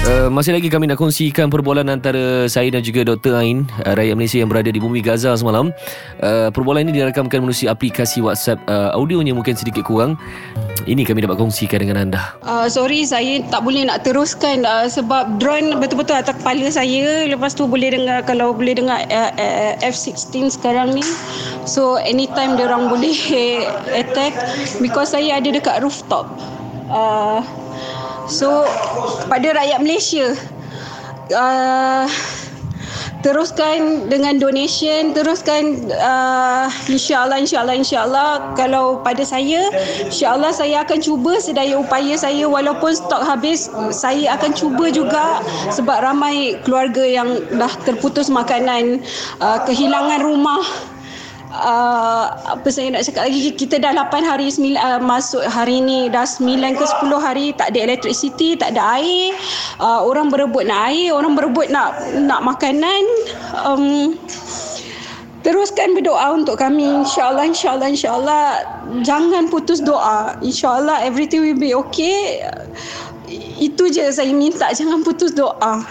Uh, masih lagi kami nak kongsikan perbualan antara saya dan juga Dr. Ain uh, rakyat Malaysia yang berada di bumi Gaza semalam. Uh, perbualan ini dirakamkan melalui aplikasi WhatsApp. Uh, audionya mungkin sedikit kurang. Ini kami dapat kongsikan dengan anda. Uh, sorry saya tak boleh nak teruskan uh, sebab drone betul-betul atas kepala saya lepas tu boleh dengar kalau boleh dengar uh, uh, F16 sekarang ni so anytime dia orang boleh attack because saya ada dekat rooftop uh, so pada rakyat Malaysia uh, teruskan dengan donation teruskan uh, insyaallah insyaallah insyaallah. Kalau pada saya insyaallah saya akan cuba sedaya upaya saya. Walaupun stok habis saya akan cuba juga sebab ramai keluarga yang dah terputus makanan uh, kehilangan rumah Uh, apa saya nak cakap lagi? Kita dah 8 hari sembilan, uh, masuk hari ni. Dah 9 ke 10 hari tak ada electricity tak ada air. Uh, orang berebut nak air orang berebut nak nak makanan. Um, teruskan berdoa untuk kami. Insyaallah insyaallah insyaallah. Jangan putus doa. Insyaallah everything will be okay itu je saya minta jangan putus doa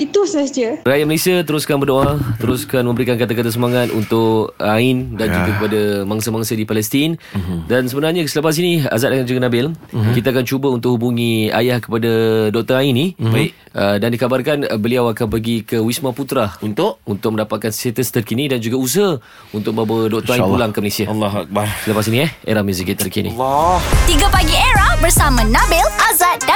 itu saja Rakyat Malaysia teruskan berdoa, teruskan memberikan kata-kata semangat untuk Ain dan juga kepada mangsa-mangsa di Palestin. Dan sebenarnya selepas ini Azad dan juga Nabil, kita akan cuba untuk hubungi ayah kepada Dr. Ain ni. Baik. Uh, dan dikabarkan uh, beliau akan pergi ke Wisma Putra Untuk? untuk mendapatkan status terkini dan juga usaha untuk membawa Dr. Ain pulang ke Malaysia. Allah Akbar. Selepas ini eh, era muzik terkini. Allah. 3 Pagi Era bersama Nabil, Azad